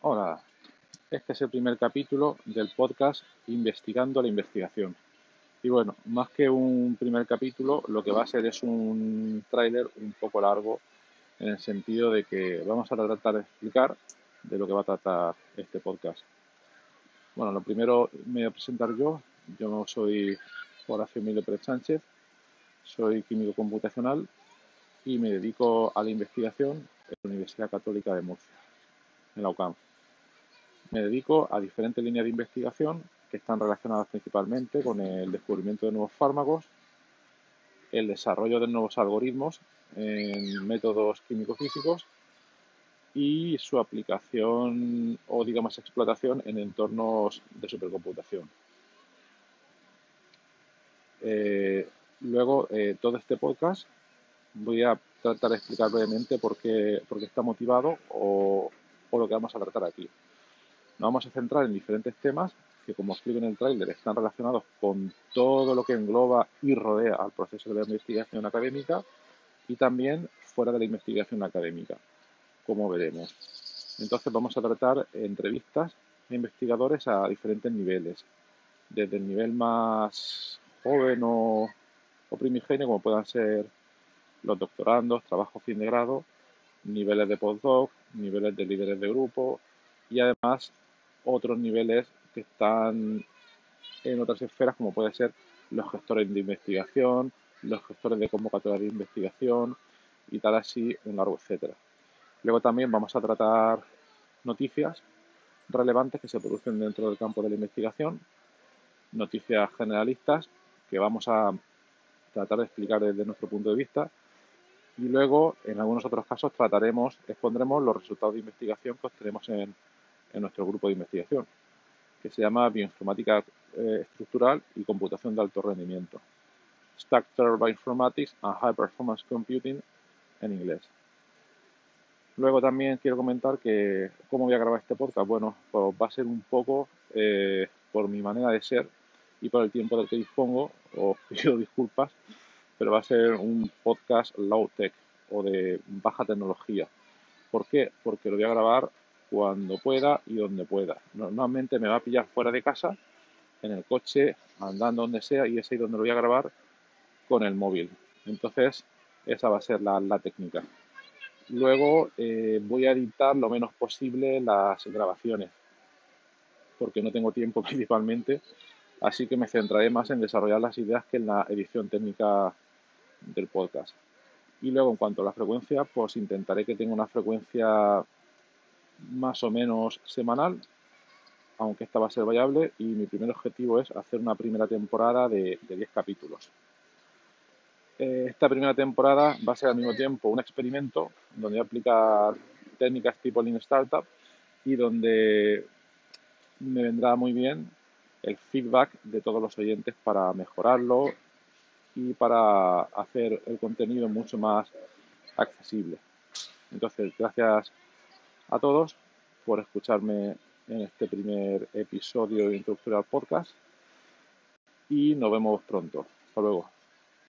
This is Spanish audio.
Hola, este es el primer capítulo del podcast Investigando la Investigación. Y bueno, más que un primer capítulo, lo que va a ser es un tráiler un poco largo en el sentido de que vamos a tratar de explicar de lo que va a tratar este podcast. Bueno, lo primero me voy a presentar yo. Yo soy Horacio Emilio Pérez Sánchez, soy químico computacional y me dedico a la investigación en la Universidad Católica de Murcia, en la UCAM. Me dedico a diferentes líneas de investigación que están relacionadas principalmente con el descubrimiento de nuevos fármacos, el desarrollo de nuevos algoritmos en métodos químico-físicos y su aplicación o digamos explotación en entornos de supercomputación. Eh, luego, eh, todo este podcast voy a tratar de explicar brevemente por qué, está motivado o lo que vamos a tratar aquí. Nos vamos a centrar en diferentes temas que, como explico en el tráiler, están relacionados con todo lo que engloba y rodea al proceso de la investigación académica y también fuera de la investigación académica, como veremos. Entonces vamos a tratar entrevistas a investigadores a diferentes niveles, desde el nivel más joven o, o primigenio, como puedan ser los doctorandos, trabajo fin de grado, niveles de postdoc, niveles de líderes de grupo y además otros niveles que están en otras esferas, como puede ser los gestores de investigación, los gestores de convocatoria de investigación y tal así, un largo etcétera. Luego también vamos a tratar noticias relevantes que se producen dentro del campo de la investigación, noticias generalistas que vamos a tratar de explicar desde nuestro punto de vista y luego en algunos otros casos trataremos, expondremos los resultados de investigación que obtenemos en, en nuestro grupo de investigación, que se llama Bioinformática eh, Estructural y Computación de Alto Rendimiento. Structural Bioinformatics and High Performance Computing en inglés. Luego también quiero comentar que cómo voy a grabar este podcast. Bueno, pues va a ser un poco eh, por mi manera de ser y por el tiempo del que dispongo. Os pido disculpas, pero va a ser un podcast low tech o de baja tecnología. ¿Por qué? Porque lo voy a grabar cuando pueda y donde pueda. Normalmente me va a pillar fuera de casa, en el coche, andando donde sea, y es ahí donde lo voy a grabar con el móvil. Entonces, esa va a ser la, técnica. Luego eh, voy a editar lo menos posible las grabaciones, porque no tengo tiempo principalmente, así que me centraré más en desarrollar las ideas que en la edición técnica del podcast. Y luego, en cuanto a la frecuencia, pues intentaré que tenga una frecuencia más o menos semanal, aunque esta va a ser variable y mi primer objetivo es hacer una primera temporada de, 10 capítulos. Eh, esta primera temporada va a ser al mismo tiempo un experimento donde voy a aplicar técnicas tipo Lean Startup y donde me vendrá muy bien el feedback de todos los oyentes para mejorarlo y para hacer el contenido mucho más accesible. Entonces, gracias a todos por escucharme en este primer episodio de Introductorio al Podcast y nos vemos pronto. Hasta luego.